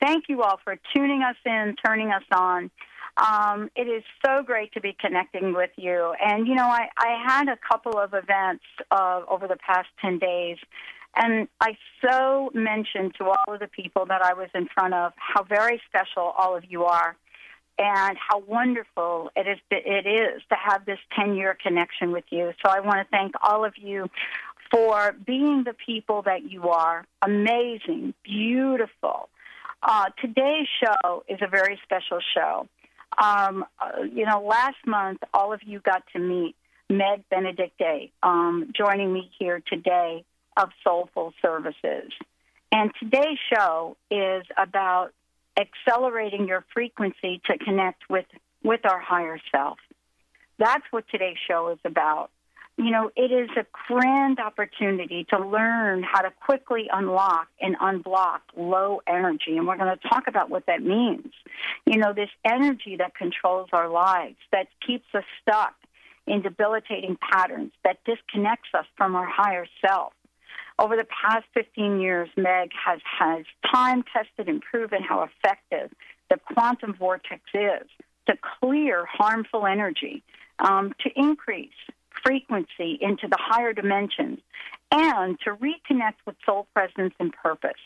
Thank you all for tuning us in, turning us on. Um, it is so great to be connecting with you. And, you know, I, I had a couple of events uh, over the past 10 days, and I so mentioned to all of the people that I was in front of how very special all of you are and how wonderful it is, it is to have this 10 year connection with you. So I want to thank all of you for being the people that you are amazing, beautiful uh, today's show is a very special show. Um, uh, you know, last month, all of you got to meet Meg Benedicte, um, joining me here today of Soulful Services. And today's show is about accelerating your frequency to connect with, with our higher self. That's what today's show is about you know, it is a grand opportunity to learn how to quickly unlock and unblock low energy. And we're going to talk about what that means. You know, this energy that controls our lives, that keeps us stuck in debilitating patterns, that disconnects us from our higher self. Over the past 15 years, Meg has, has time tested and proven how effective the quantum vortex is to clear harmful energy, um, to increase frequency into the higher dimensions and to reconnect with soul presence and purpose.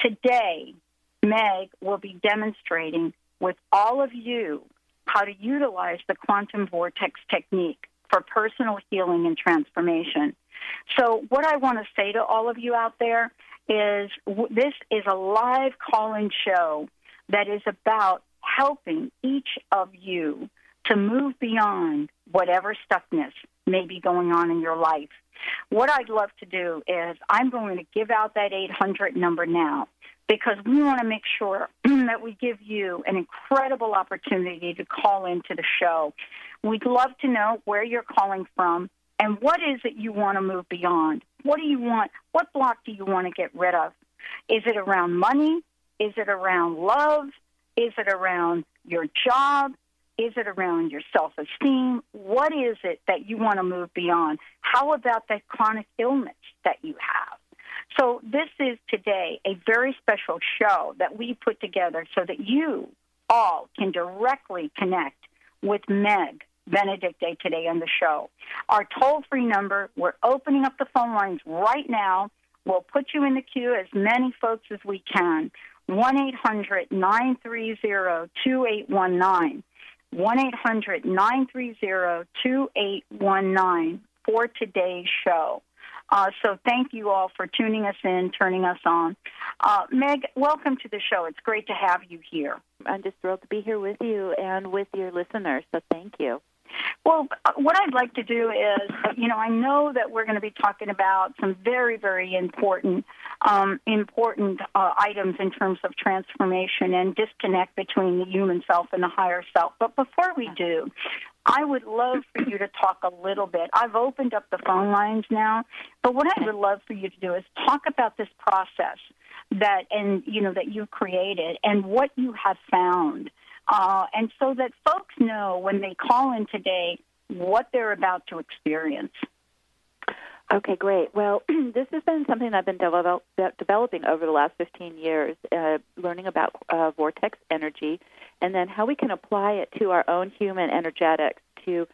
Today, Meg will be demonstrating with all of you how to utilize the quantum vortex technique for personal healing and transformation. So, what I want to say to all of you out there is this is a live call in show that is about helping each of you to move beyond whatever stuckness may be going on in your life. What I'd love to do is I'm going to give out that 800 number now because we want to make sure that we give you an incredible opportunity to call into the show. We'd love to know where you're calling from and what is it you want to move beyond. What do you want? What block do you want to get rid of? Is it around money? Is it around love? Is it around your job? Is it around your self esteem? What is it that you want to move beyond? How about that chronic illness that you have? So, this is today a very special show that we put together so that you all can directly connect with Meg Benedicte today on the show. Our toll free number, we're opening up the phone lines right now. We'll put you in the queue, as many folks as we can. 1 800 930 2819. 1 800 930 2819 for today's show. Uh, so thank you all for tuning us in, turning us on. Uh, Meg, welcome to the show. It's great to have you here. I'm just thrilled to be here with you and with your listeners, so thank you. Well, uh, what I'd like to do is, you know, I know that we're going to be talking about some very, very important, um, important uh, items in terms of transformation and disconnect between the human self and the higher self. But before we do, I would love for you to talk a little bit. I've opened up the phone lines now, but what I would love for you to do is talk about this process that and you know that you've created and what you have found uh, and so that folks know when they call in today what they're about to experience. Okay, great. Well, this has been something I've been develop, developing over the last 15 years, uh, learning about uh, vortex energy and then how we can apply it to our own human energetics to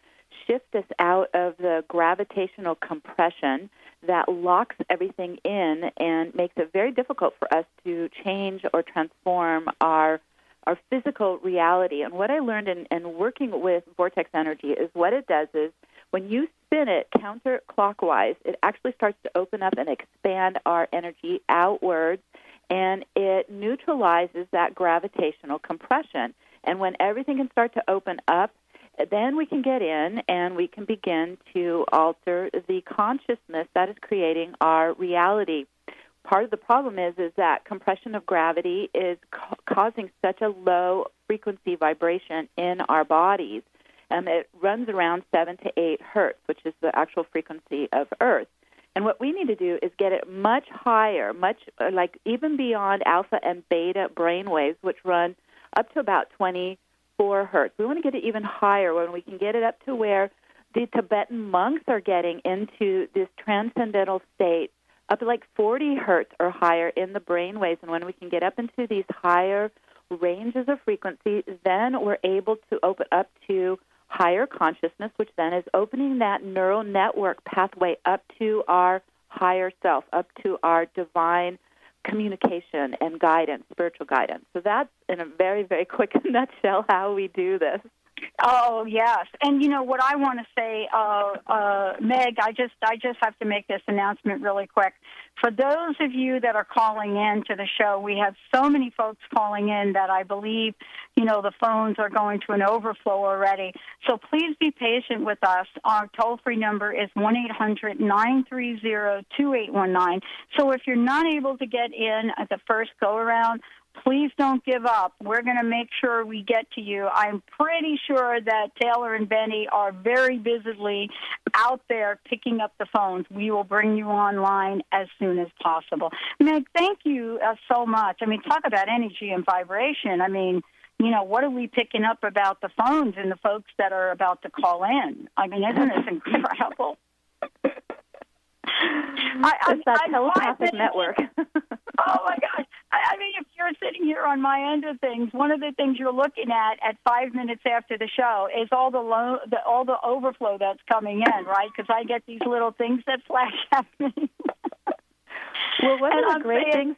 shift us out of the gravitational compression that locks everything in and makes it very difficult for us to change or transform our our physical reality. And what I learned in, in working with vortex energy is what it does is when you spin it counterclockwise, it actually starts to open up and expand our energy outwards, and it neutralizes that gravitational compression. And when everything can start to open up, then we can get in and we can begin to alter the consciousness that is creating our reality. Part of the problem is is that compression of gravity is ca- causing such a low frequency vibration in our bodies. Um, it runs around seven to eight hertz, which is the actual frequency of Earth. And what we need to do is get it much higher, much uh, like even beyond alpha and beta brain waves, which run up to about 24 hertz. We want to get it even higher when we can get it up to where the Tibetan monks are getting into this transcendental state up to like 40 hertz or higher in the brain waves. And when we can get up into these higher ranges of frequency, then we're able to open up to higher consciousness, which then is opening that neural network pathway up to our higher self, up to our divine communication and guidance, spiritual guidance. So that's in a very, very quick nutshell how we do this. Oh yes, and you know what I want to say, uh, uh, Meg. I just I just have to make this announcement really quick. For those of you that are calling in to the show, we have so many folks calling in that I believe, you know, the phones are going to an overflow already. So please be patient with us. Our toll free number is one eight hundred nine three zero two eight one nine. So if you're not able to get in at the first go around please don't give up. We're going to make sure we get to you. I'm pretty sure that Taylor and Benny are very busily out there picking up the phones. We will bring you online as soon as possible. Meg, thank you uh, so much. I mean, talk about energy and vibration. I mean, you know, what are we picking up about the phones and the folks that are about to call in? I mean, isn't this incredible? I, it's that I, telepathic network. oh my gosh! I, I mean, if you're sitting here on my end of things, one of the things you're looking at at five minutes after the show is all the, lo- the all the overflow that's coming in, right? Because I get these little things that flash at me. well, one and of the I'm great saying, things.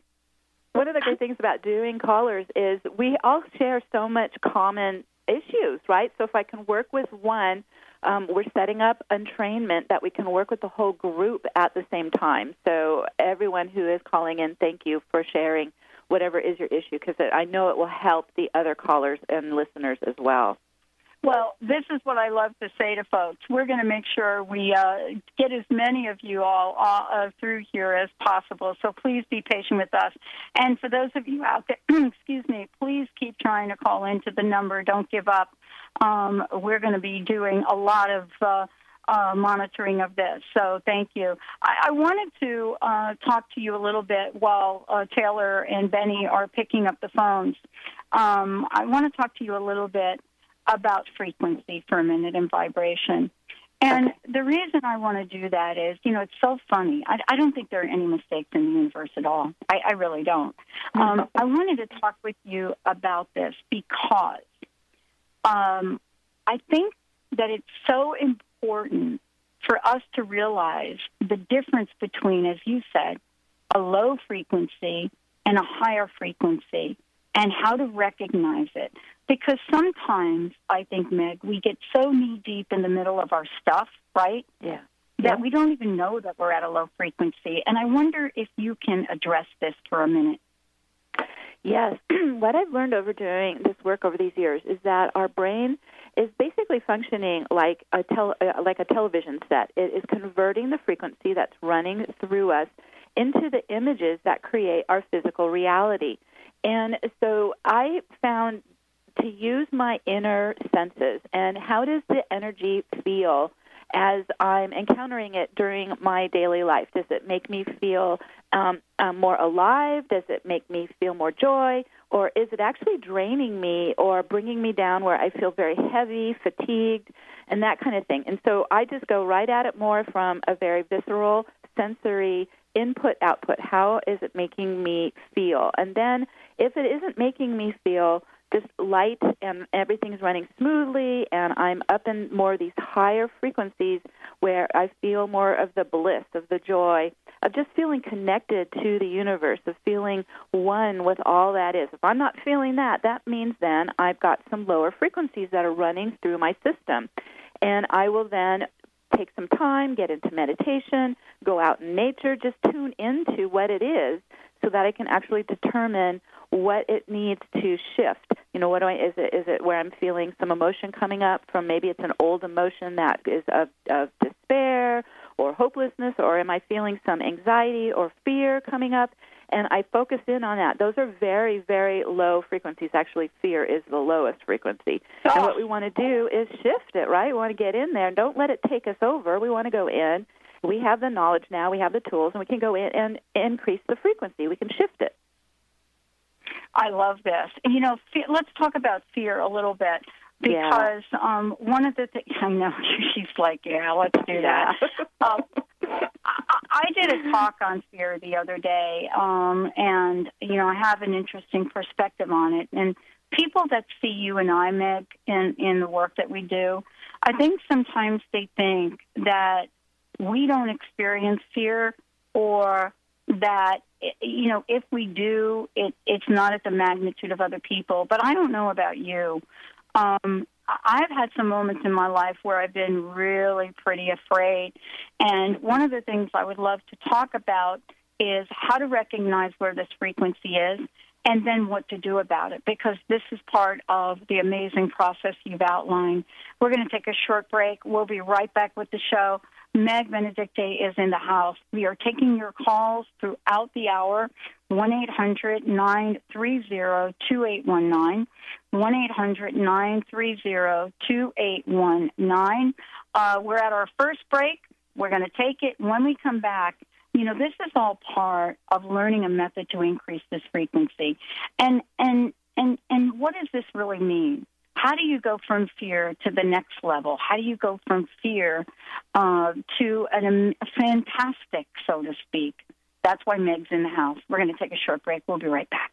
One of the great things about doing callers is we all share so much common issues, right? So if I can work with one um, we're setting up entrainment that we can work with the whole group at the same time. So everyone who is calling in, thank you for sharing whatever is your issue because I know it will help the other callers and listeners as well. Well, this is what I love to say to folks. We're going to make sure we uh, get as many of you all uh, through here as possible. So please be patient with us. And for those of you out there, excuse me, please keep trying to call into the number. Don't give up. Um, we're going to be doing a lot of uh, uh, monitoring of this. So thank you. I, I wanted to uh, talk to you a little bit while uh, Taylor and Benny are picking up the phones. Um, I want to talk to you a little bit about frequency for a minute and vibration. And the reason I want to do that is, you know, it's so funny. I, I don't think there are any mistakes in the universe at all. I, I really don't. Um, I wanted to talk with you about this because um, I think that it's so important for us to realize the difference between, as you said, a low frequency and a higher frequency and how to recognize it. Because sometimes, I think, Meg, we get so knee deep in the middle of our stuff, right? Yeah. That yeah. we don't even know that we're at a low frequency. And I wonder if you can address this for a minute. Yes, what I've learned over doing this work over these years is that our brain is basically functioning like a tel- uh, like a television set. It is converting the frequency that's running through us into the images that create our physical reality. And so I found to use my inner senses and how does the energy feel as I'm encountering it during my daily life? Does it make me feel um, um, more alive? Does it make me feel more joy? Or is it actually draining me or bringing me down where I feel very heavy, fatigued, and that kind of thing? And so I just go right at it more from a very visceral, sensory input output. How is it making me feel? And then if it isn't making me feel just light and everything's running smoothly and I'm up in more of these higher frequencies where I feel more of the bliss, of the joy, of just feeling connected to the universe, of feeling one with all that is. If I'm not feeling that, that means then I've got some lower frequencies that are running through my system. And I will then take some time, get into meditation, go out in nature, just tune into what it is so that I can actually determine what it needs to shift. You know, what do I is it is it where I'm feeling some emotion coming up from maybe it's an old emotion that is of of despair or hopelessness or am I feeling some anxiety or fear coming up? And I focus in on that. Those are very, very low frequencies. Actually, fear is the lowest frequency. Oh. And what we want to do is shift it, right? We want to get in there. and Don't let it take us over. We want to go in. We have the knowledge now, we have the tools, and we can go in and increase the frequency. We can shift it. I love this. You know, fe- let's talk about fear a little bit because yeah. um, one of the things I know she's like, yeah, let's do that. um, I, I did a talk on fear the other day, um, and you know, I have an interesting perspective on it. And people that see you and I, Meg, in in the work that we do, I think sometimes they think that we don't experience fear or that you know if we do it it's not at the magnitude of other people but i don't know about you um i've had some moments in my life where i've been really pretty afraid and one of the things i would love to talk about is how to recognize where this frequency is and then what to do about it because this is part of the amazing process you've outlined. We're going to take a short break. We'll be right back with the show. Meg Benedicte is in the house. We are taking your calls throughout the hour. 1 800 930 2819. 1 800 930 2819. Uh, we're at our first break. We're going to take it. When we come back, you know, this is all part of learning a method to increase this frequency. And, and, and, and what does this really mean? How do you go from fear to the next level? How do you go from fear uh, to an, a fantastic, so to speak? That's why Meg's in the house. We're going to take a short break. We'll be right back.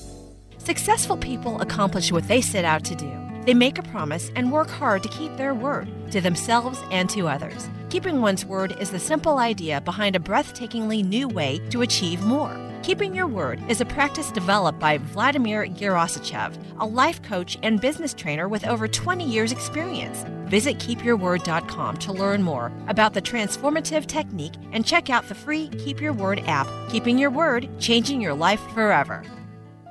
Successful people accomplish what they set out to do. They make a promise and work hard to keep their word to themselves and to others. Keeping one's word is the simple idea behind a breathtakingly new way to achieve more. Keeping your word is a practice developed by Vladimir Gerasichev, a life coach and business trainer with over 20 years' experience. Visit keepyourword.com to learn more about the transformative technique and check out the free Keep Your Word app. Keeping your word, changing your life forever.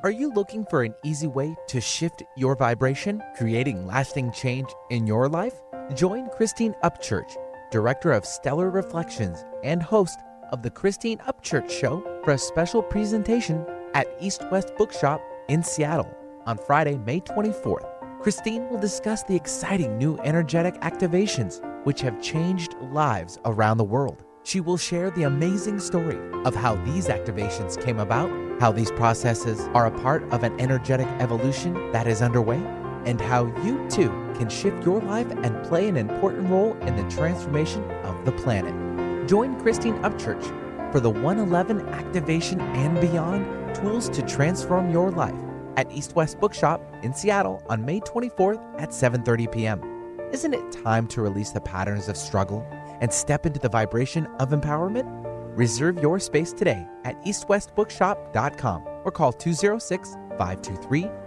Are you looking for an easy way to shift your vibration, creating lasting change in your life? Join Christine Upchurch, Director of Stellar Reflections and host of the Christine Upchurch Show, for a special presentation at East West Bookshop in Seattle on Friday, May 24th. Christine will discuss the exciting new energetic activations which have changed lives around the world. She will share the amazing story of how these activations came about, how these processes are a part of an energetic evolution that is underway, and how you too can shift your life and play an important role in the transformation of the planet. Join Christine Upchurch for the 111 Activation and Beyond Tools to Transform Your Life at East West Bookshop in Seattle on May 24th at 7:30 p.m. Isn't it time to release the patterns of struggle and step into the vibration of empowerment? Reserve your space today at eastwestbookshop.com or call 206 523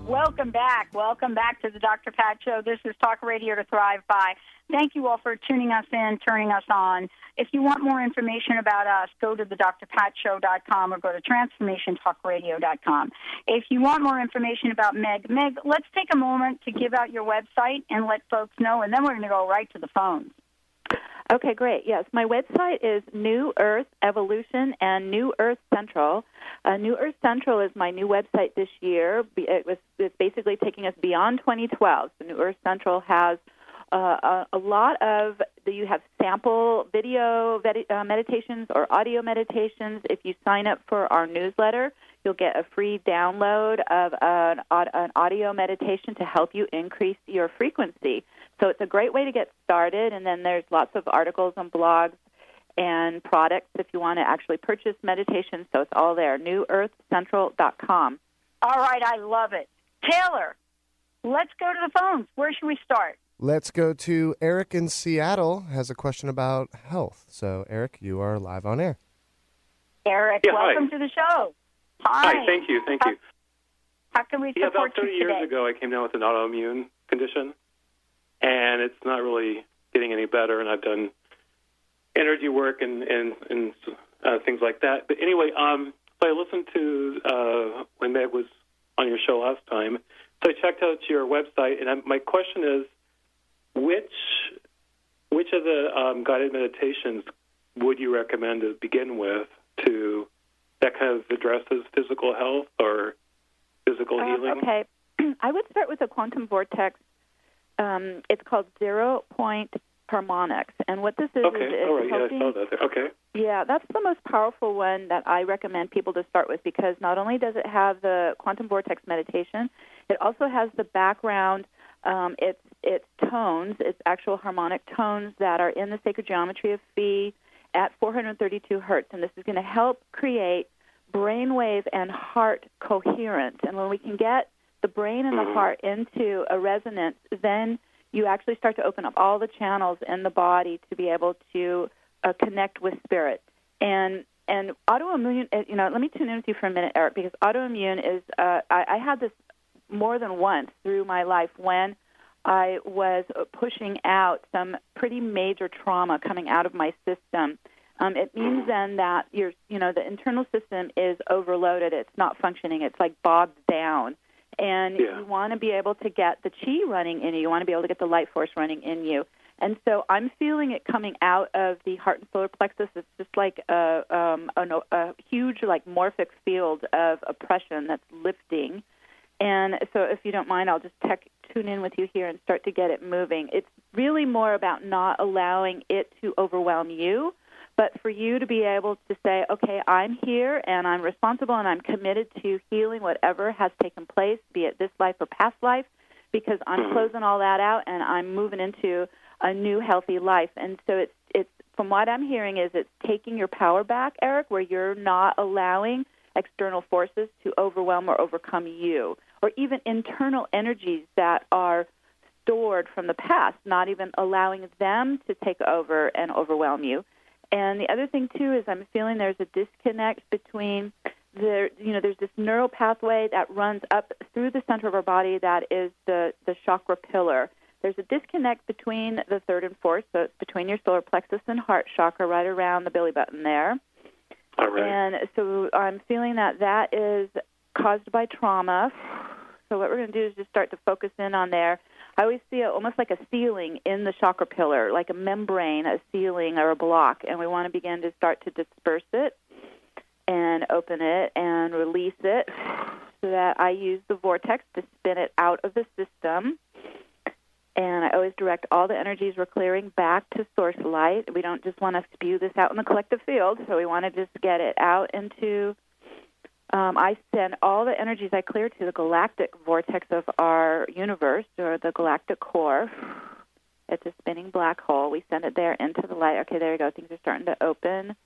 Welcome back. Welcome back to the Dr. Pat Show. This is Talk Radio to Thrive By. Thank you all for tuning us in, turning us on. If you want more information about us, go to the drpatshow.com or go to transformationtalkradio.com. If you want more information about Meg, Meg, let's take a moment to give out your website and let folks know, and then we're going to go right to the phones. Okay, great. Yes, my website is New Earth Evolution and New Earth Central. Uh, new Earth Central is my new website this year. It was it's basically taking us beyond 2012. So New Earth Central has uh, a, a lot of you have sample video vid- uh, meditations or audio meditations. If you sign up for our newsletter, you'll get a free download of an audio meditation to help you increase your frequency. So it's a great way to get started. And then there's lots of articles and blogs and products if you want to actually purchase meditation. So it's all there. NewEarthCentral.com. All right, I love it. Taylor, let's go to the phones. Where should we start? Let's go to Eric in Seattle has a question about health. So Eric, you are live on air. Eric, Yeah, hi. welcome to the show. Hi. Hi, thank you, thank you. How can we support Yeah, about 30 you years today? ago, I came down with an autoimmune condition, and it's not really getting any better. And I've done energy work and and and uh, things like that. But anyway, um, so I listened to uh, when Meg was on your show last time. So I checked out your website, and I, my question is, which which of the um, guided meditations would you recommend to begin with to that kind of addresses physical health or physical Um, healing? okay. I would start with the quantum vortex. Um, it's called zero point harmonics. And what this is, Okay, is all right, yeah, I helping saw that there. Okay. Yeah, that's the most powerful one that I recommend people to start with because not only does it have the quantum vortex meditation, it also has the background. Um, it's it's tones, it's actual harmonic tones that are in the sacred geometry of phi at 432 hertz, and this is going to help create brainwave and heart coherence. And when we can get the brain and the Mhm. heart into a resonance, then you actually start to open up all the channels in the body to be able to uh, connect with spirit. And and autoimmune, uh, you know, let me tune in with you for a minute, Eric, because autoimmune is. Uh, I, I had this more than once through my life when I was pushing out some pretty major trauma coming out of my system. Um, it means then that your, you know, the internal system is overloaded. It's not functioning. It's like bogged down, and Yeah. you want to be able to get the chi running in you. You want to be able to get the light force running in you. And so I'm feeling it coming out of the heart and solar plexus. It's just like a, um, a, a huge, like morphic field of oppression that's lifting. And so, if you don't mind, I'll just tech, tune in with you here and start to get it moving. It's really more about not allowing it to overwhelm you, but for you to be able to say, okay, I'm here and I'm responsible and I'm committed to healing whatever has taken place, be it this life or past life, because I'm Mhm. closing all that out and I'm moving into a new healthy life. And so it's it's from what I'm hearing is it's taking your power back, Eric, where you're not allowing external forces to overwhelm or overcome you, or even internal energies that are stored from the past, not even allowing them to take over and overwhelm you. And the other thing too is I'm feeling there's a disconnect between there you know there's this neural pathway that runs up through the center of our body that is the the chakra pillar. There's a disconnect between the third and fourth, so it's between your solar plexus and heart chakra, right around the belly button there. All right. And so I'm feeling that that is caused by trauma. So what we're going to do is just start to focus in on there. I always see almost like a ceiling in the chakra pillar, like a membrane, a ceiling or a block, and we want to begin to start to disperse it. and open it and release it so that I use the vortex to spin it out of the system. And I always direct all the energies we're clearing back to source light. We don't just want to spew this out in the collective field, so we want to just get it out into. Um, I send all the energies I clear to the galactic vortex of our universe, or the galactic core. It's a spinning black hole. We send it there into the light. Okay, there you go. Things are starting to open.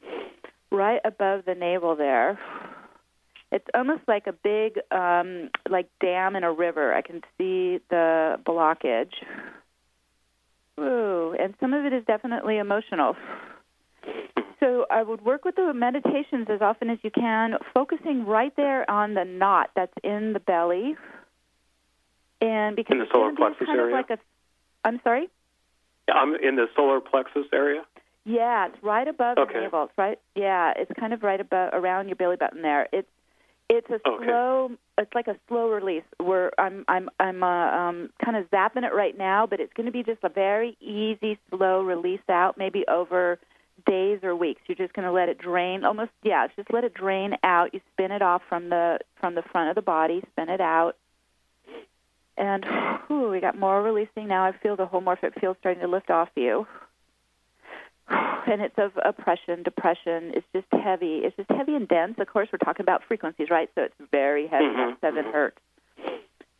Right above the navel there, it's almost like a big um like dam in a river i can see the blockage Ooh, and some of it is definitely emotional so i would work with the meditations as often as you can focusing right there on the knot that's in the belly and because In the solar it's gonna be plexus kind area? of like a i'm sorry I'm in the solar plexus area. Yeah, it's right above Okay. the navel. It's right. Yeah, it's kind of right above around your belly button there. It's it's a Okay. slow. It's like a slow release. Where I'm I'm I'm uh, um kind of zapping it right now, but it's going to be just a very easy, slow release out, maybe over days or weeks. You're just going to let it drain. Almost yeah, just let it drain out. You spin it off from the from the front of the body. Spin it out. And whew, we got more releasing now. I feel the whole morphic field starting to lift off you and it's of oppression, depression. It's just heavy. It's just heavy and dense. Of course, we're talking about frequencies, right? So it's very heavy, Mhm, at seven hertz,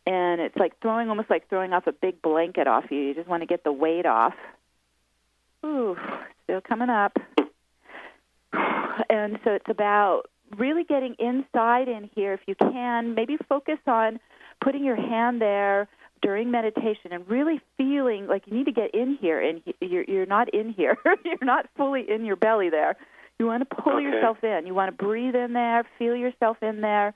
and it's like throwing, almost like throwing off a big blanket off you. You just want to get the weight off. Ooh, still coming up. And so it's about really getting inside in here if you can. Maybe focus on putting your hand there during meditation and really feeling like you need to get in here and you're you're not in here. you're not fully in your belly there. You want to pull Okay. yourself in. You want to breathe in there, feel yourself in there.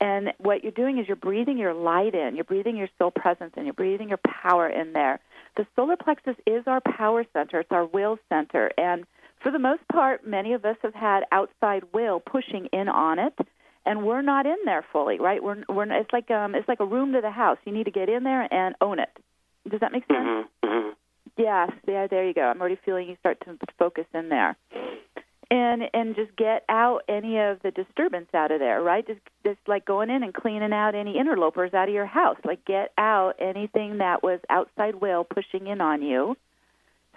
And what you're doing is you're breathing your light in, you're breathing your soul presence and you're breathing your power in there. The solar plexus is our power center, it's our will center. And for the most part, many of us have had outside will pushing in on it, and we're not in there fully, right? We're we're it's like um it's like a room to the house. You need to get in there and own it. Does that make sense? Mm-hmm. hmm Yes, yeah, there you go. I'm already feeling you start to focus in there. And and just get out any of the disturbance out of there, right? Just just like going in and cleaning out any interlopers out of your house. Like get out anything that was outside will pushing in on you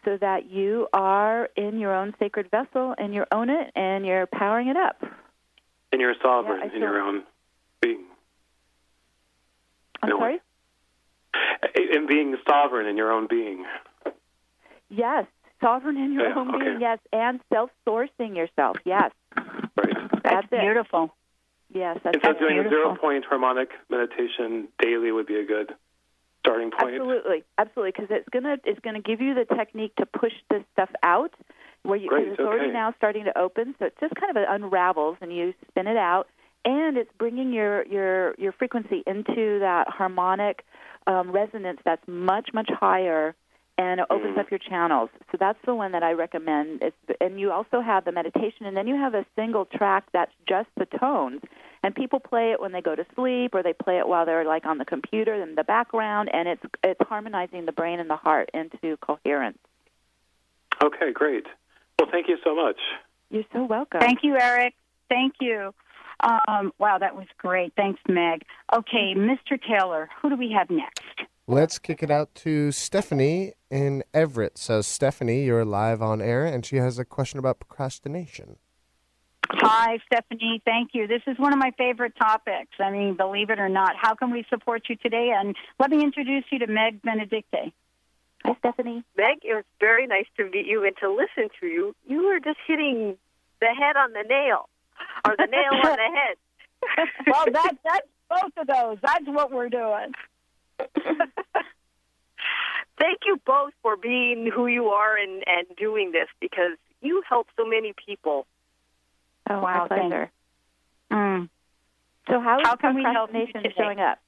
so that you are in your own sacred vessel and you own it and you're powering it up. And you're sovereign Yeah, in your own being. I'm No. sorry? In being sovereign in your own being. Yes, sovereign in your Yeah, own okay. being, yes, and self-sourcing yourself. Yes. Right. That's, it. beautiful. Yes, that's Instead of it. doing a zero point harmonic meditation daily would be a good starting point. Absolutely, absolutely, because it's gonna it's gonna give you the technique to push this stuff out, where you Great, it's already now starting to open. So it just kind of unravels, and you spin it out, and it's bringing your your your frequency into that harmonic um, resonance that's much much higher, and it opens Mhm. up your channels. So that's the one that I recommend. It's, and you also have the meditation, and then you have a single track that's just the tones. And people play it when they go to sleep, or they play it while they're like on the computer in the background, and it's it's harmonizing the brain and the heart into coherence. Okay, great. Well, thank you so much. You're so welcome. Thank you, Eric. Thank you. Um, wow, that was great. Thanks, Meg. Okay, Mr. Taylor, who do we have next? Let's kick it out to Stephanie in Everett. So, Stephanie, you're live on air, and she has a question about procrastination. Hi, Stephanie. Thank you. This is one of my favorite topics. I mean, believe it or not. How can we support you today? And let me introduce you to Meg Benedicte. Hi, Stephanie. Meg, it was very nice to meet you and to listen to you. You were just hitting the head on the nail, or the nail on the head. well, that, that's both of those. That's what we're doing. Thank you both for being who you are and, and doing this because you help so many people. Oh, Wow, my pleasure. Mm. So how is How can we help you procrastination showing up?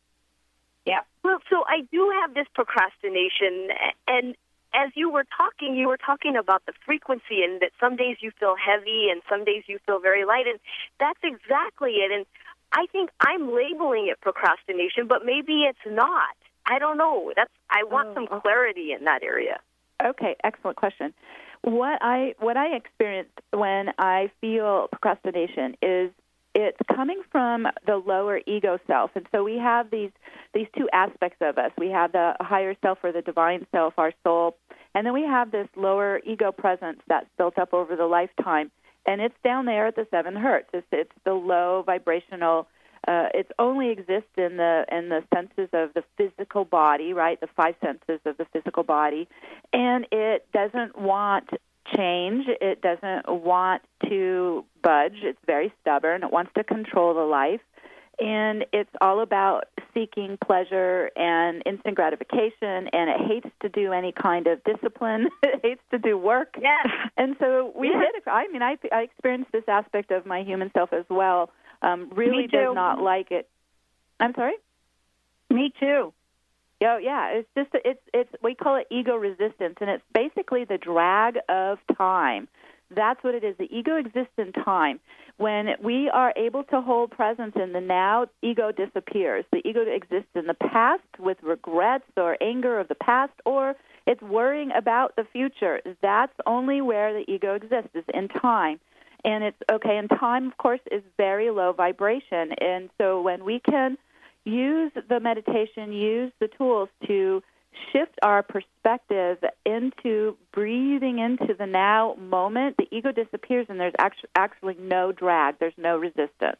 Yeah. Well, so I do have this procrastination, and as you were talking, you were talking about the frequency, and that some days you feel heavy, and some days you feel very light, and that's exactly it. And I think I'm labeling it procrastination, but maybe it's not. I don't know. That's I want Oh, some okay. clarity in that area. Okay, excellent question. what I what I experience when I feel procrastination is it's coming from the lower ego self and so we have these these two aspects of us we have the higher self or the divine self our soul and then we have this lower ego presence that's built up over the lifetime and it's down there at the seven hertz it's, it's the low vibrational uh, it only exists in the in the senses of the physical body right the five senses of the physical body and it doesn't want change. It doesn't want to budge. It's very stubborn. It wants to control the life. And it's all about seeking pleasure and instant gratification, and it hates to do any kind of discipline. it hates to do work. Yeah. And so we Yeah. hit. I mean, I, I experienced this aspect of my human self as well. Um, really does not like it. I'm sorry. Me too. Oh yeah, it's just it's it's we call it ego resistance, and it's basically the drag of time. That's what it is. The ego exists in time. When we are able to hold presence in the now, ego disappears. The ego exists in the past with regrets or anger of the past, or it's worrying about the future. That's only where the ego exists, is in time. And it's okay, and time, of course, is very low vibration. And so when we can use the meditation, use the tools to shift our perspective into breathing into the now moment, the ego disappears and there's actually, actually no drag, there's no resistance.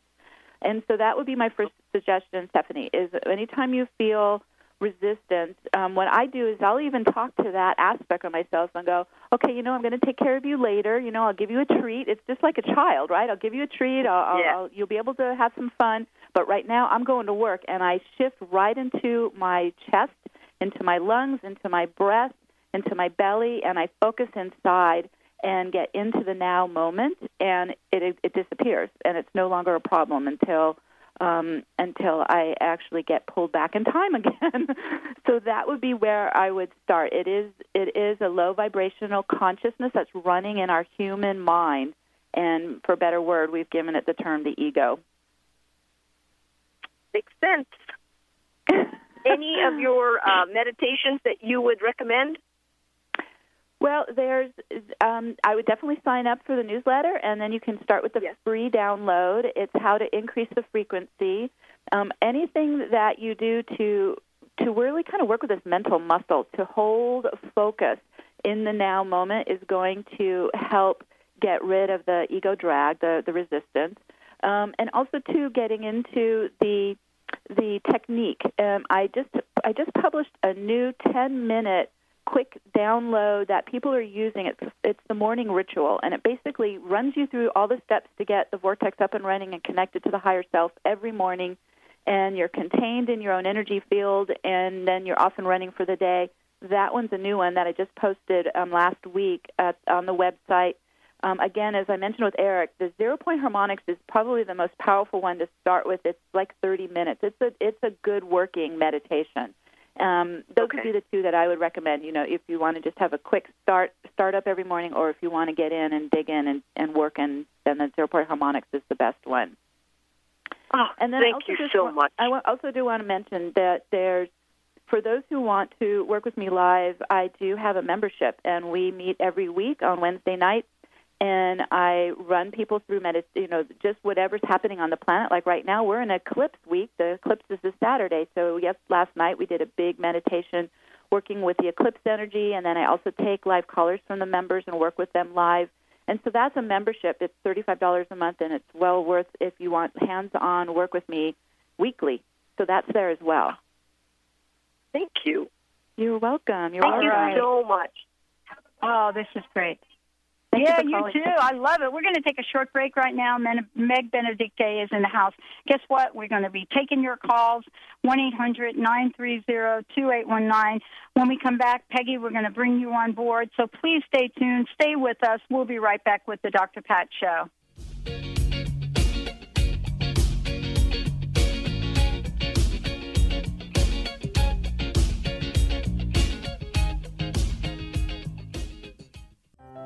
And so that would be my first suggestion, Stephanie, is anytime you feel resistance, um, what I do is I'll even talk to that aspect of myself and go, okay, you know, I'm going to take care of you later. You know, I'll give you a treat. It's just like a child, right? I'll give you a treat. I'll, I'll, Yeah. I'll, you'll be able to have some fun. But right now, I'm going to work, and I shift right into my chest, into my lungs, into my breath, into my belly, and I focus inside and get into the now moment, and it, it disappears, and it's no longer a problem until um, until I actually get pulled back in time again. so that would be where I would start. It is it is a low vibrational consciousness that's running in our human mind, and for a better word, we've given it the term the ego. Makes sense. Any of your uh, meditations that you would recommend? Well, there's. Um, I would definitely sign up for the newsletter, and then you can start with the free download. It's how to increase the frequency. Um, anything that you do to to really kind of work with this mental muscle to hold focus in the now moment is going to help get rid of the ego drag, the the resistance, um, and also to getting into the the technique. Um, I just I just published a new 10 minute quick download that people are using. It's it's the morning ritual, and it basically runs you through all the steps to get the vortex up and running and connected to the higher self every morning. And you're contained in your own energy field, and then you're off and running for the day. That one's a new one that I just posted um, last week at, on the website. Um, again, as I mentioned with Eric, the zero point harmonics is probably the most powerful one to start with. It's like 30 minutes. It's a it's a good working meditation. Um, those would be the two that I would recommend. You know, if you want to just have a quick start start up every morning, or if you want to get in and dig in and, and work, and then the zero point harmonics is the best one. Oh, And then thank you so wa- much. I also do want to mention that there's, for those who want to work with me live, I do have a membership, and we meet every week on Wednesday nights, and I run people through medit- you know, just whatever's happening on the planet. Like right now, we're in eclipse week. The eclipse is this Saturday, so yes, last night we did a big meditation working with the eclipse energy, and then I also take live callers from the members and work with them live. And so that's a membership. It's thirty-five dollars a month, and it's well worth if you want hands-on work with me weekly. So that's there as well. Thank you. You're welcome. You're Thank you welcome. so much. Oh, this is great. Thank you yeah, you, calling. too. I love it. We're going to take a short break right now, Meg Benedicte is in the house. Guess what? We're going to be taking your calls, one eight hundred nine three zero two eight one nine. When we come back, Peggy, we're going to bring you on board. So please stay tuned. Stay with us. We'll be right back with the Dr. Pat Show.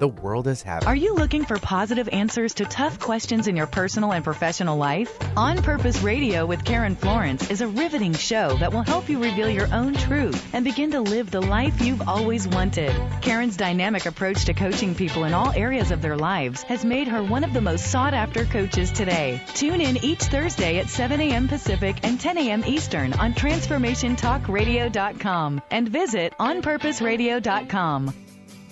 the world is having. Are you looking for positive answers to tough questions in your personal and professional life? On Purpose Radio with Karen Florence is a riveting show that will help you reveal your own truth and begin to live the life you've always wanted. Karen's dynamic approach to coaching people in all areas of their lives has made her one of the most sought after coaches today. Tune in each Thursday at 7 a.m. Pacific and 10 a.m. Eastern on TransformationTalkRadio.com and visit OnPurposeRadio.com.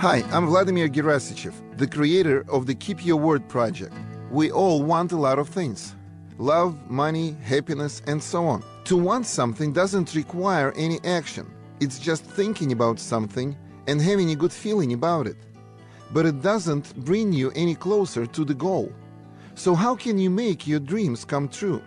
Hi, I'm Vladimir Gerasichev, the creator of the Keep Your Word project. We all want a lot of things love, money, happiness, and so on. To want something doesn't require any action, it's just thinking about something and having a good feeling about it. But it doesn't bring you any closer to the goal. So, how can you make your dreams come true?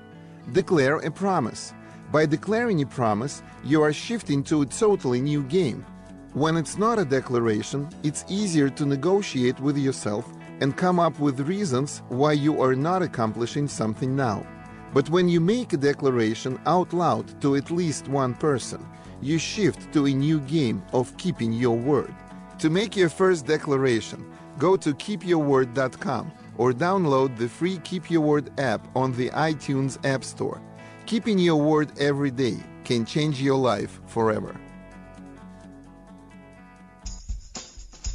Declare a promise. By declaring a promise, you are shifting to a totally new game. When it's not a declaration, it's easier to negotiate with yourself and come up with reasons why you are not accomplishing something now. But when you make a declaration out loud to at least one person, you shift to a new game of keeping your word. To make your first declaration, go to keepyourword.com or download the free Keep Your Word app on the iTunes App Store. Keeping your word every day can change your life forever.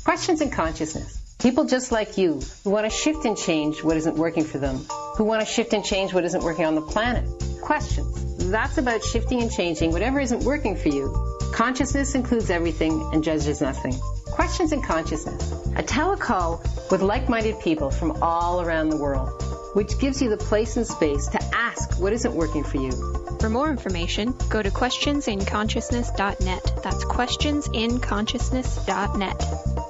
Questions in consciousness. People just like you who want to shift and change what isn't working for them, who want to shift and change what isn't working on the planet. Questions. That's about shifting and changing whatever isn't working for you. Consciousness includes everything and judges nothing. Questions in Consciousness. A telecall with like-minded people from all around the world, which gives you the place and space to ask what isn't working for you. For more information, go to questionsinconsciousness.net. That's questionsinconsciousness.net.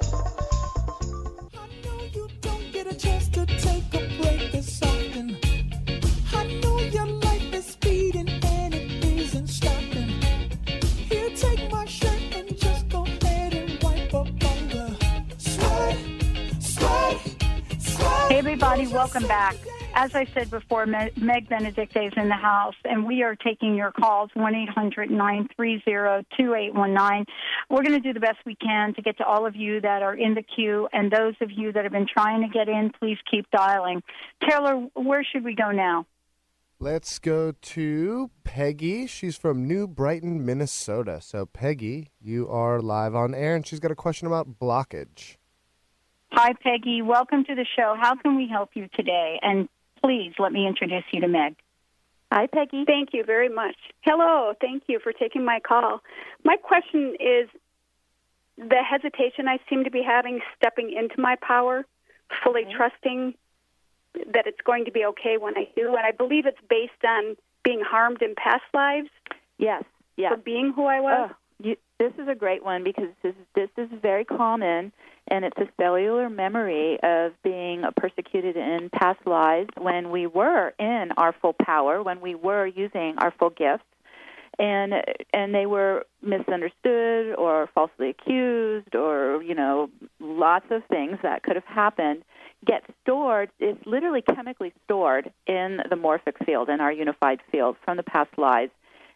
Everybody, welcome back. As I said before, Meg Benedicte is in the house, and we are taking your calls 1 800 930 2819. We're going to do the best we can to get to all of you that are in the queue, and those of you that have been trying to get in, please keep dialing. Taylor, where should we go now? Let's go to Peggy. She's from New Brighton, Minnesota. So, Peggy, you are live on air, and she's got a question about blockage. Hi, Peggy. Welcome to the show. How can we help you today? And please let me introduce you to Meg. Hi, Peggy. Thank you very much. Hello. Thank you for taking my call. My question is the hesitation I seem to be having stepping into my power, fully trusting that it's going to be okay when I do. And I believe it's based on being harmed in past lives. Yes, yes. For being who I was. Oh, you, this is a great one because this is, this is very common, and it's a cellular memory of being persecuted in past lives when we were in our full power, when we were using our full gifts, and and they were misunderstood or falsely accused, or you know, lots of things that could have happened. Get stored. It's literally chemically stored in the morphic field, in our unified field from the past lives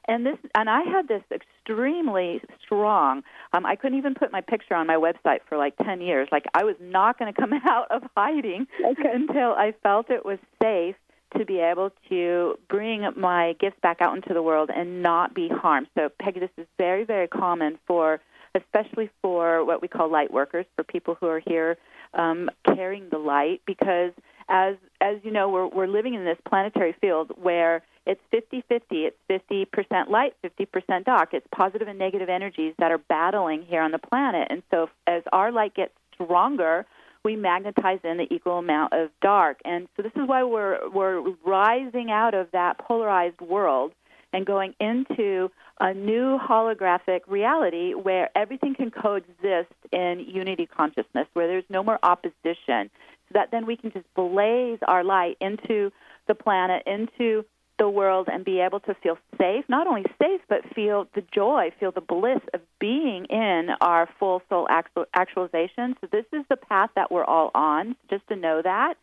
and this and I had this extremely strong. Um, I couldn't even put my picture on my website for like ten years. Like I was not going to come out of hiding okay. until I felt it was safe to be able to bring my gifts back out into the world and not be harmed. So, Peggy, this is very, very common for, especially for what we call light workers, for people who are here um, carrying the light, because as as you know, we're we're living in this planetary field where it's 50-50. It's 50% light, 50% dark. It's positive and negative energies that are battling here on the planet. And so as our light gets stronger, we magnetize in the equal amount of dark. And so this is why we're we're rising out of that polarized world and going into a new holographic reality where everything can coexist in unity consciousness, where there's no more opposition, so that then we can just blaze our light into the planet, into the world and be able to feel safe, not only safe, but feel the joy, feel the bliss of being in our full soul actualization. So, this is the path that we're all on, just to know that.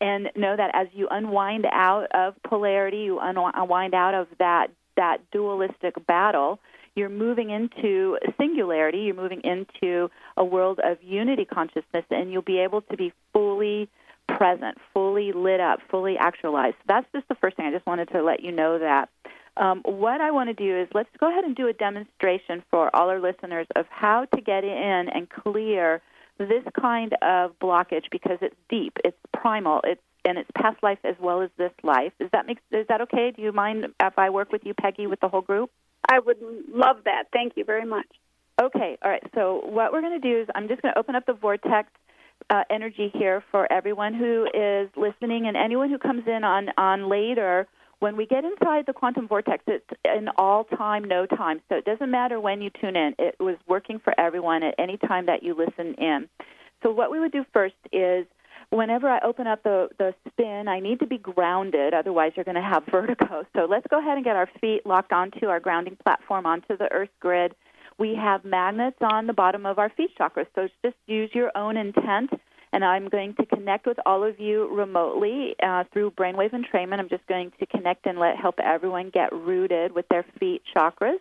And know that as you unwind out of polarity, you unwind out of that, that dualistic battle, you're moving into singularity, you're moving into a world of unity consciousness, and you'll be able to be fully present, fully lit up, fully actualized. That's just the first thing. I just wanted to let you know that. Um, what I want to do is let's go ahead and do a demonstration for all our listeners of how to get in and clear this kind of blockage because it's deep, it's primal, it's and it's past life as well as this life. Is that make, is that okay? Do you mind if I work with you, Peggy, with the whole group? I would love that. Thank you very much. Okay, all right. So what we're going to do is I'm just going to open up the vortex uh, energy here for everyone who is listening and anyone who comes in on, on later. When we get inside the quantum vortex, it's an all time, no time. So it doesn't matter when you tune in. It was working for everyone at any time that you listen in. So what we would do first is whenever I open up the, the spin, I need to be grounded, otherwise, you're going to have vertigo. So let's go ahead and get our feet locked onto our grounding platform, onto the earth grid. We have magnets on the bottom of our feet chakras, so just use your own intent. And I'm going to connect with all of you remotely uh, through brainwave entrainment. I'm just going to connect and let help everyone get rooted with their feet chakras.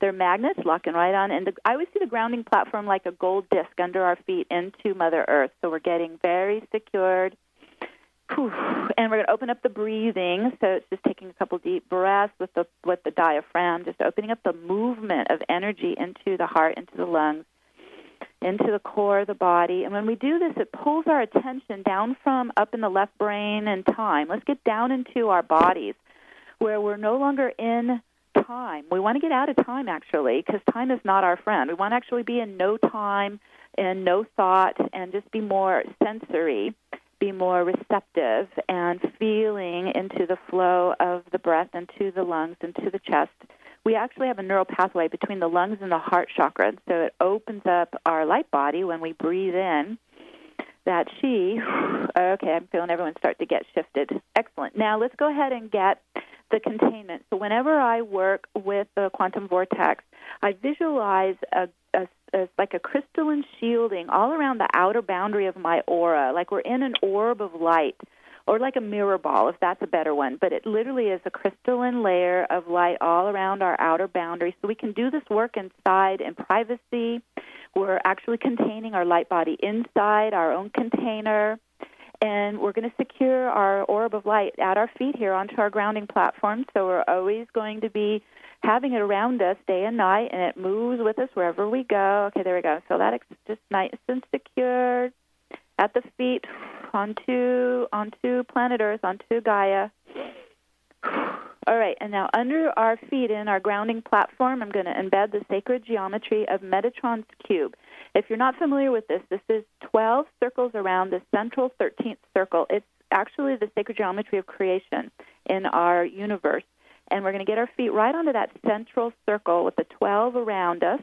They're magnets locking right on, and the, I always see the grounding platform like a gold disc under our feet into Mother Earth. So we're getting very secured and we're going to open up the breathing. So it's just taking a couple deep breaths with the with the diaphragm, just opening up the movement of energy into the heart, into the lungs, into the core of the body. And when we do this, it pulls our attention down from up in the left brain and time. Let's get down into our bodies, where we're no longer in time. We want to get out of time actually, because time is not our friend. We want to actually be in no time and no thought, and just be more sensory be more receptive and feeling into the flow of the breath into the lungs, into the chest. We actually have a neural pathway between the lungs and the heart chakra, so it opens up our light body when we breathe in. That she, okay, I'm feeling everyone start to get shifted. Excellent. Now let's go ahead and get the containment. So whenever I work with the quantum vortex, I visualize a a, a, like a crystalline shielding all around the outer boundary of my aura, like we're in an orb of light, or like a mirror ball, if that's a better one. But it literally is a crystalline layer of light all around our outer boundary, so we can do this work inside in privacy. We're actually containing our light body inside our own container and we're going to secure our orb of light at our feet here onto our grounding platform. So we're always going to be having it around us day and night, and it moves with us wherever we go. Okay, there we go. So that is just nice and secure at the feet onto onto planet Earth, onto Gaia. All right, and now under our feet in our grounding platform, I'm going to embed the sacred geometry of Metatron's cube. If you're not familiar with this, this is 12 circles around the central 13th circle. It's actually the sacred geometry of creation in our universe and we're going to get our feet right onto that central circle with the 12 around us.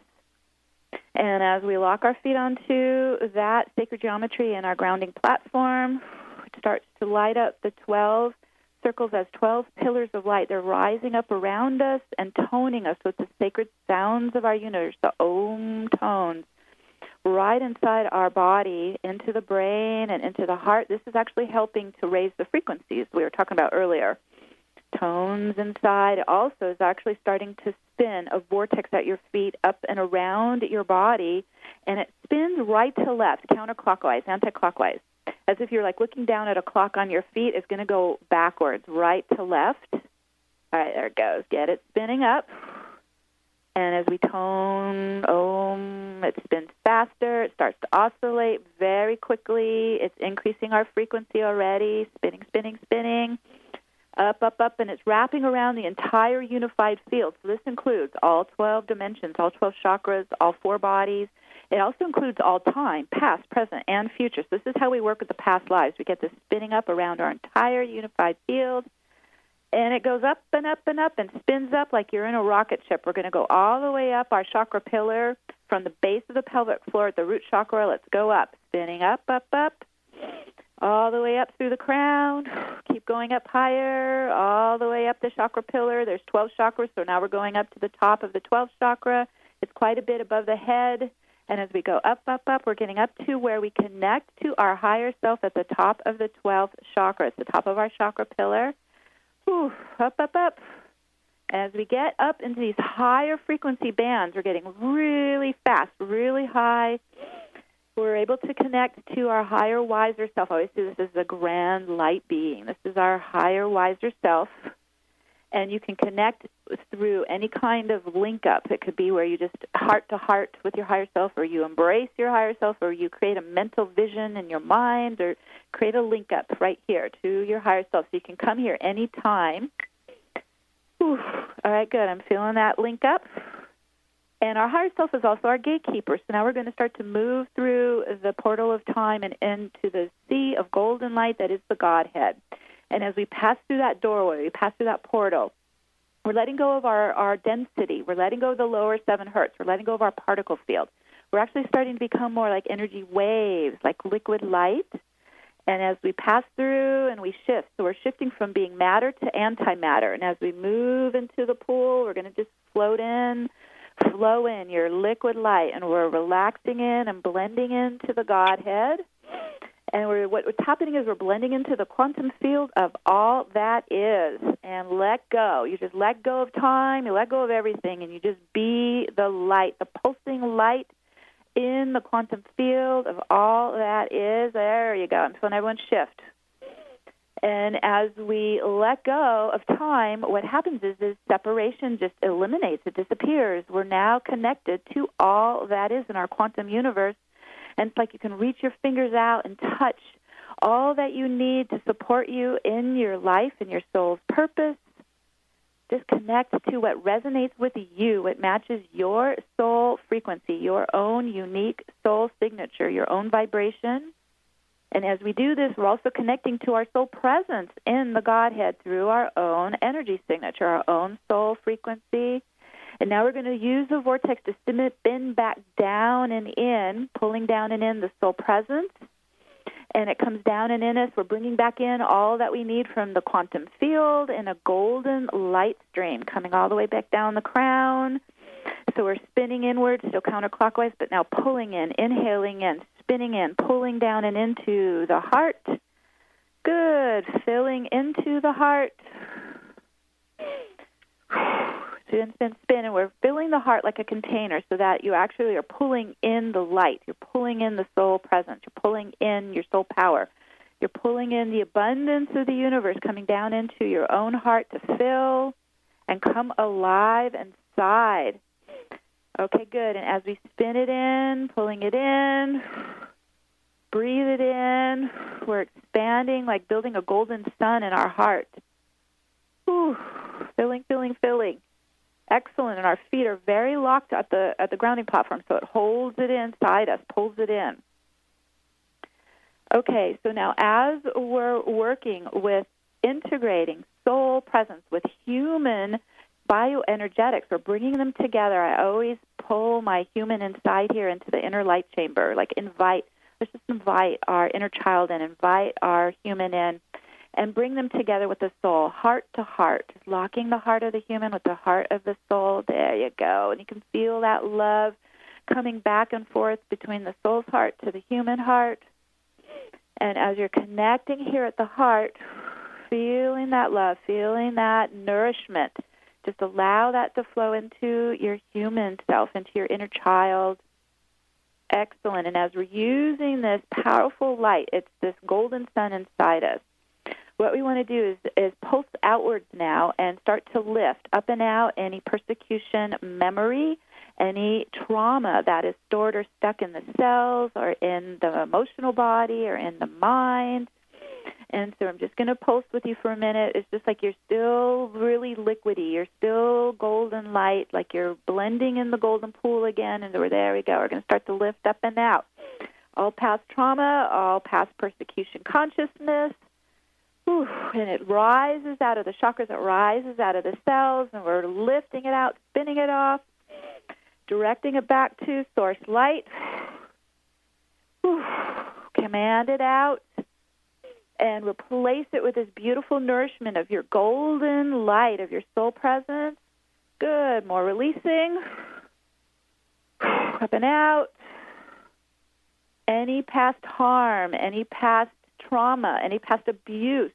And as we lock our feet onto that sacred geometry and our grounding platform, it starts to light up the 12 circles as 12 pillars of light. They're rising up around us and toning us with the sacred sounds of our universe, the Om tones, right inside our body, into the brain and into the heart. This is actually helping to raise the frequencies we were talking about earlier tones inside. Also is actually starting to spin a vortex at your feet up and around your body and it spins right to left counterclockwise anti-clockwise as if you're like looking down at a clock on your feet. It's going to go backwards right to left. All right there it goes. Get it spinning up. And as we tone om it spins faster. It starts to oscillate very quickly. It's increasing our frequency already. Spinning spinning spinning up, up, up, and it's wrapping around the entire unified field. So this includes all 12 dimensions, all 12 chakras, all four bodies. It also includes all time, past, present, and future. So this is how we work with the past lives. We get this spinning up around our entire unified field, and it goes up and up and up and spins up like you're in a rocket ship. We're going to go all the way up our chakra pillar from the base of the pelvic floor at the root chakra. Let's go up, spinning up, up, up, all the way up through the crown. Keep going up higher, all the way up the chakra pillar. There's 12 chakras, so now we're going up to the top of the 12th chakra. It's quite a bit above the head. And as we go up, up, up, we're getting up to where we connect to our higher self at the top of the 12th chakra. It's the top of our chakra pillar. Whew, up, up, up. As we get up into these higher frequency bands, we're getting really fast, really high. We're able to connect to our higher, wiser self. I always see this as a grand light being. This is our higher, wiser self and you can connect through any kind of link up. It could be where you just heart to heart with your higher self, or you embrace your higher self, or you create a mental vision in your mind, or create a link up right here to your higher self. So you can come here anytime. All right, good. I'm feeling that link up. And our higher self is also our gatekeeper. So now we're going to start to move through the portal of time and into the sea of golden light that is the Godhead. And as we pass through that doorway, we pass through that portal, we're letting go of our, our density. We're letting go of the lower seven hertz. We're letting go of our particle field. We're actually starting to become more like energy waves, like liquid light. And as we pass through and we shift, so we're shifting from being matter to antimatter. And as we move into the pool, we're going to just float in, flow in your liquid light, and we're relaxing in and blending into the Godhead and we're, what, what's happening is we're blending into the quantum field of all that is and let go. You just let go of time, you let go of everything, and you just be the light, the pulsing light in the quantum field of all that is. There you go. I'm feeling everyone shift. And as we let go of time, what happens is this separation just eliminates, it disappears. We're now connected to all that is in our quantum universe and it's like you can reach your fingers out and touch all that you need to support you in your life and your soul's purpose. Just connect to what resonates with you, what matches your soul frequency, your own unique soul signature, your own vibration. And as we do this, we're also connecting to our soul presence in the Godhead through our own energy signature, our own soul frequency, and now we're going to use the vortex to spin back down and in, pulling down and in the soul presence. And it comes down and in us. We're bringing back in all that we need from the quantum field in a golden light stream coming all the way back down the crown. So we're spinning inward, still counterclockwise, but now pulling in, inhaling in, spinning in, pulling down and into the heart. Good. Filling into the heart spin, spin, spin, and we're filling the heart like a container so that you actually are pulling in the light. You're pulling in the soul presence. You're pulling in your soul power. You're pulling in the abundance of the universe coming down into your own heart to fill and come alive inside. Okay, good. And as we spin it in, pulling it in, breathe it in, we're expanding like building a golden sun in our heart. Whew. Filling, filling, filling excellent, and our feet are very locked at the at the grounding platform, so it holds it inside us, pulls it in. Okay, so now as we're working with integrating soul presence with human bioenergetics, we're bringing them together. I always pull my human inside here into the inner light chamber, like invite. Let's just invite our inner child in, invite our human in and bring them together with the soul, heart to heart, locking the heart of the human with the heart of the soul. There you go. And you can feel that love coming back and forth between the soul's heart to the human heart. And as you're connecting here at the heart, feeling that love, feeling that nourishment, just allow that to flow into your human self, into your inner child. Excellent. And as we're using this powerful light, it's this golden sun inside us what we want to do is, is pulse outwards now and start to lift up and out any persecution memory, any trauma that is stored or stuck in the cells or in the emotional body or in the mind. And so I'm just going to pulse with you for a minute. It's just like you're still really liquidy. You're still golden light, like you're blending in the golden pool again. And there we go. We're going to start to lift up and out. All past trauma, all past persecution consciousness. Whew, and it rises out of the chakras, it rises out of the cells, and we're lifting it out, spinning it off, directing it back to source light. Whew, command it out and replace it with this beautiful nourishment of your golden light of your soul presence. Good. More releasing. Up and out. Any past harm, any past trauma, any past abuse,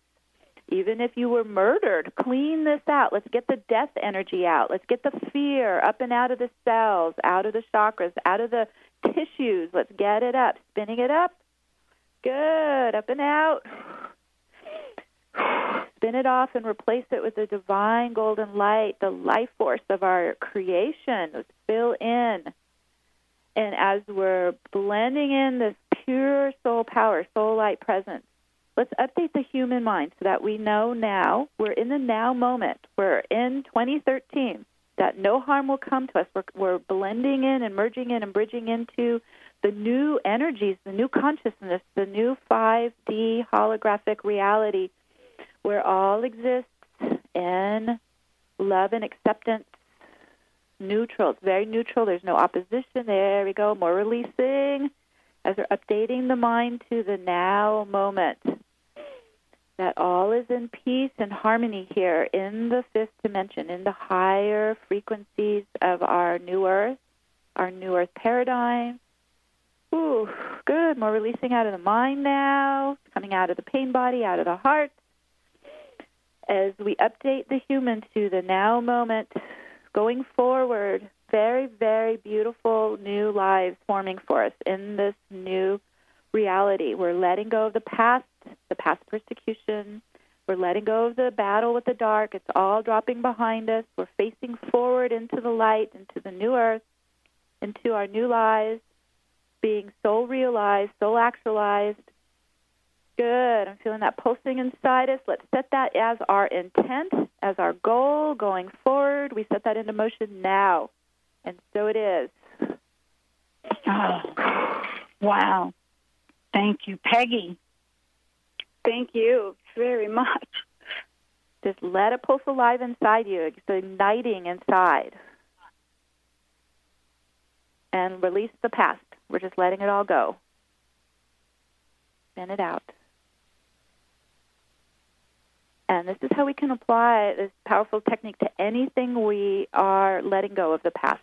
even if you were murdered, clean this out. Let's get the death energy out. Let's get the fear up and out of the cells, out of the chakras, out of the tissues. Let's get it up. Spinning it up. Good. Up and out. Spin it off and replace it with the divine golden light, the life force of our creation. Let's fill in. And as we're blending in this pure soul power, soul light presence, let's update the human mind so that we know now we're in the now moment. We're in 2013 that no harm will come to us. We're, we're blending in and merging in and bridging into the new energies, the new consciousness, the new 5D holographic reality where all exists in love and acceptance, neutral. It's very neutral. There's no opposition. There we go. More releasing as we're updating the mind to the now moment. That all is in peace and harmony here in the fifth dimension, in the higher frequencies of our new earth, our new earth paradigm, Ooh, good. More releasing out of the mind now, coming out of the pain body, out of the heart. As we update the human to the now moment, going forward, very, very beautiful new lives forming for us in this new reality. We're letting go of the past, the past persecution. We're letting go of the battle with the dark. It's all dropping behind us. We're facing forward into the light, into the new earth, into our new lives being soul realized, soul actualized. Good. I'm feeling that pulsing inside us. Let's set that as our intent, as our goal going forward. We set that into motion now. And so it is. Oh, wow. Thank you, Peggy. Thank you very much. Just let it pulse alive inside you. It's igniting inside. And release the past. We're just letting it all go. Spin it out. And this is how we can apply this powerful technique to anything we are letting go of the past.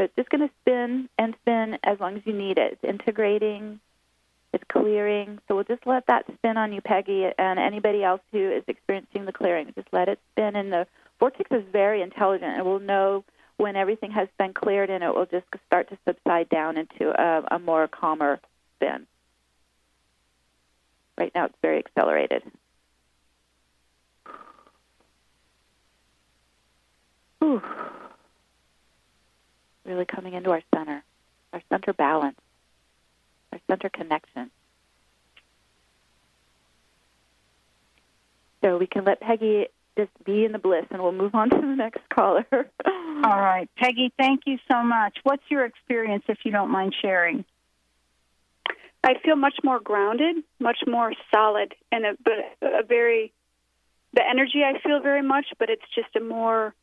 So it's just going to spin and spin as long as you need it. It's integrating, it's clearing. So we'll just let that spin on you, Peggy, and anybody else who is experiencing the clearing. Just let it spin in the vortex is very intelligent. It will know when everything has been cleared and it will just start to subside down into a, a more calmer spin. Right now it's very accelerated. Really coming into our center, our center balance, our center connection. So we can let Peggy just be in the bliss, and we'll move on to the next caller. All right. Peggy, thank you so much. What's your experience, if you don't mind sharing? I feel much more grounded, much more solid, and a, a very the energy I feel very much, but it's just a more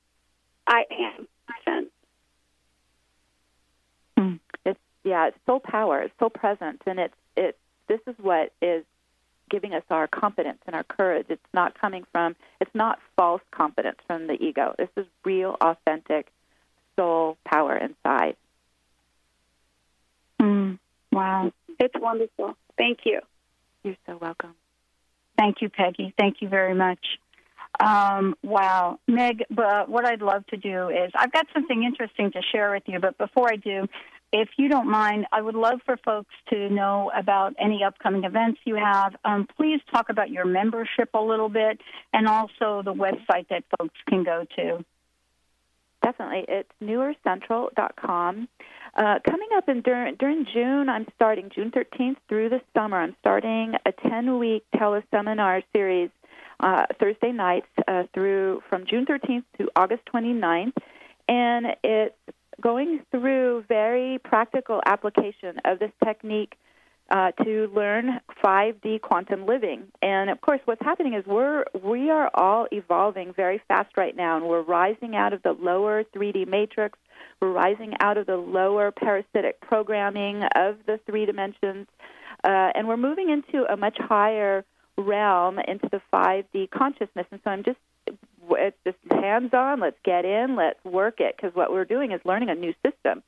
I am sense. Mm. It's yeah, it's soul power, it's soul presence, and it's it's this is what is giving us our confidence and our courage. It's not coming from, it's not false confidence from the ego. This is real, authentic soul power inside. Mm, wow. It's wonderful. Thank you. You're so welcome. Thank you, Peggy. Thank you very much. Um, wow, Meg. But what I'd love to do is I've got something interesting to share with you. But before I do, if you don't mind, I would love for folks to know about any upcoming events you have. Um, please talk about your membership a little bit and also the website that folks can go to. definitely. It's newearthcentral.com. Uh, coming up in during, during June, I'm starting June 13th through the summer. I'm starting a 10-week teleseminar series uh, Thursday nights uh, through from June 13th to August 29th, and it's going through very practical application of this technique uh, to learn 5D quantum living. And of course, what's happening is we're we are all evolving very fast right now, and we're rising out of the lower 3D matrix. We're rising out of the lower parasitic programming of the three dimensions, uh, and we're moving into a much higher realm, into the 5D consciousness. And so I'm just it's just hands on. Let's get in. Let's work it because what we're doing is learning a new system.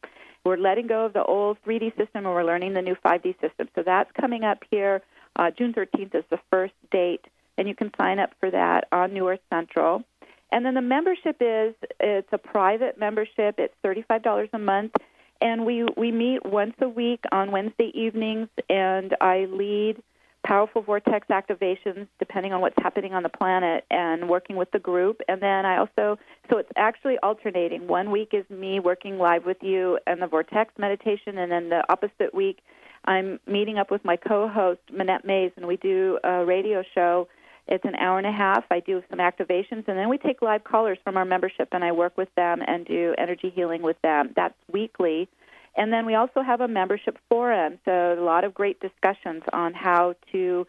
We're letting go of the old 3D system and we're learning the new 5D system. So that's coming up here. Uh, June 13th is the first date, and you can sign up for that on New Earth Central. And then the membership is it's a private membership. It's $35 a month, and we we meet once a week on Wednesday evenings, and I lead powerful vortex activations depending on what's happening on the planet and working with the group. And then i also so it's actually alternating. One week is me working live with you and the vortex meditation and then the opposite week i'm meeting up with my co-host Manette mays and we do a radio show. It's an hour and a half. I do some activations and then we take live callers from our membership and i work with them and do energy healing with them. That's weekly and then we also have a membership forum, so a lot of great discussions on how to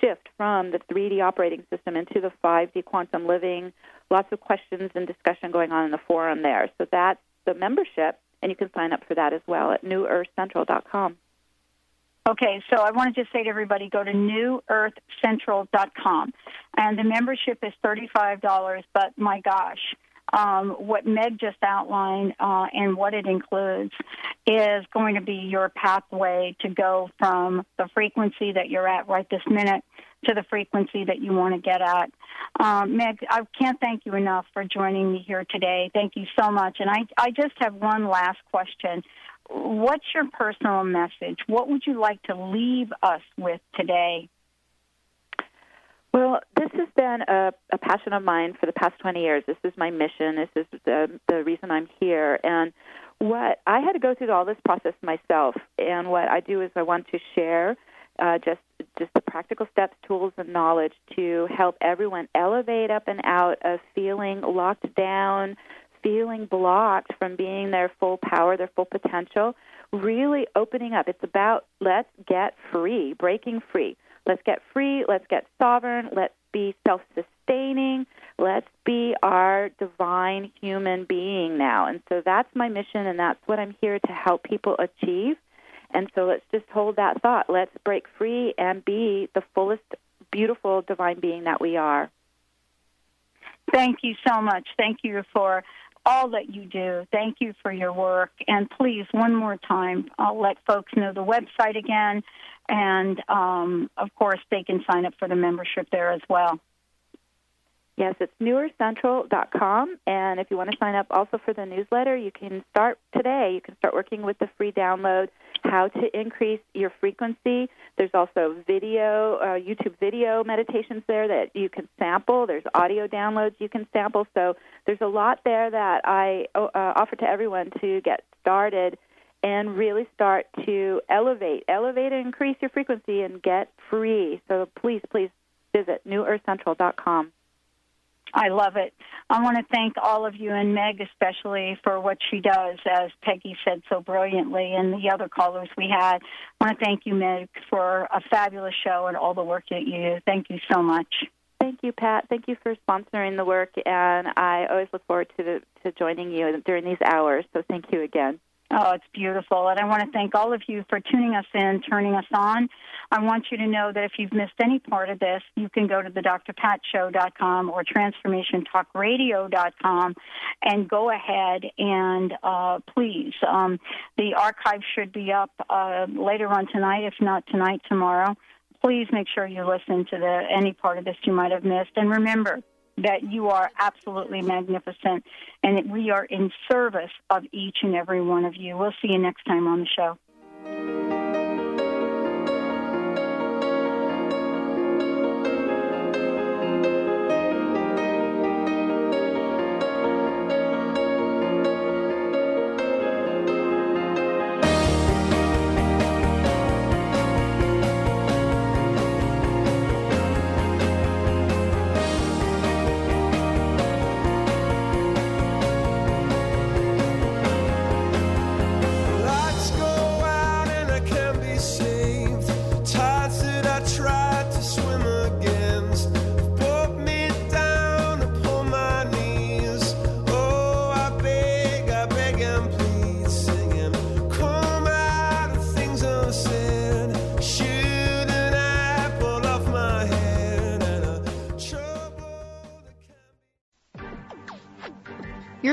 shift from the 3D operating system into the 5D quantum living. Lots of questions and discussion going on in the forum there. So that's the membership, and you can sign up for that as well at newearthcentral.com. Okay, so I want to just say to everybody go to newearthcentral.com. And the membership is $35, but my gosh, um, what Meg just outlined uh, and what it includes is going to be your pathway to go from the frequency that you're at right this minute to the frequency that you want to get at. Um, Meg, I can't thank you enough for joining me here today. Thank you so much. And I, I just have one last question. What's your personal message? What would you like to leave us with today? Well, this has been a, a passion of mine for the past 20 years. This is my mission. This is the, the reason I'm here. And what I had to go through all this process myself. And what I do is I want to share uh, just just the practical steps, tools, and knowledge to help everyone elevate up and out of feeling locked down, feeling blocked from being their full power, their full potential. Really opening up. It's about let's get free, breaking free Let's get free. Let's get sovereign. Let's be self sustaining. Let's be our divine human being now. And so that's my mission, and that's what I'm here to help people achieve. And so let's just hold that thought. Let's break free and be the fullest, beautiful divine being that we are. Thank you so much. Thank you for all that you do. Thank you for your work. And please, one more time, I'll let folks know the website again. And um, of course, they can sign up for the membership there as well. Yes, it's newearthcentral.com. And if you want to sign up also for the newsletter, you can start today. You can start working with the free download, How to Increase Your Frequency. There's also video, uh, YouTube video meditations there that you can sample. There's audio downloads you can sample. So there's a lot there that I uh, offer to everyone to get started and really start to elevate, elevate and increase your frequency and get free. So please, please visit newearthcentral.com. I love it. I want to thank all of you and Meg especially for what she does, as Peggy said so brilliantly, and the other callers we had. I want to thank you, Meg, for a fabulous show and all the work that you do. Thank you so much. Thank you, Pat. Thank you for sponsoring the work, and I always look forward to to joining you during these hours. So thank you again. Oh, it's beautiful. And I want to thank all of you for tuning us in, turning us on. I want you to know that if you've missed any part of this, you can go to the drpatshow.com or transformationtalkradio.com and go ahead and uh, please. Um, the archive should be up uh, later on tonight, if not tonight, tomorrow. Please make sure you listen to the any part of this you might have missed. And remember, that you are absolutely magnificent and that we are in service of each and every one of you. We'll see you next time on the show.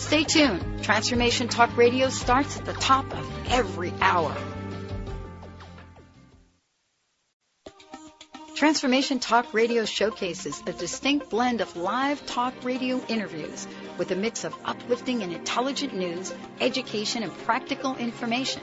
Stay tuned. Transformation Talk Radio starts at the top of every hour. Transformation Talk Radio showcases a distinct blend of live talk radio interviews with a mix of uplifting and intelligent news, education, and practical information.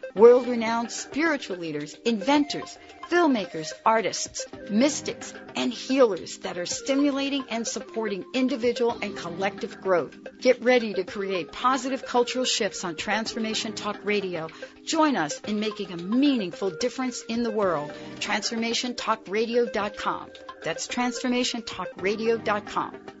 world-renowned spiritual leaders, inventors, filmmakers, artists, mystics, and healers that are stimulating and supporting individual and collective growth. Get ready to create positive cultural shifts on Transformation Talk Radio. Join us in making a meaningful difference in the world. TransformationTalkRadio.com. That's TransformationTalkRadio.com.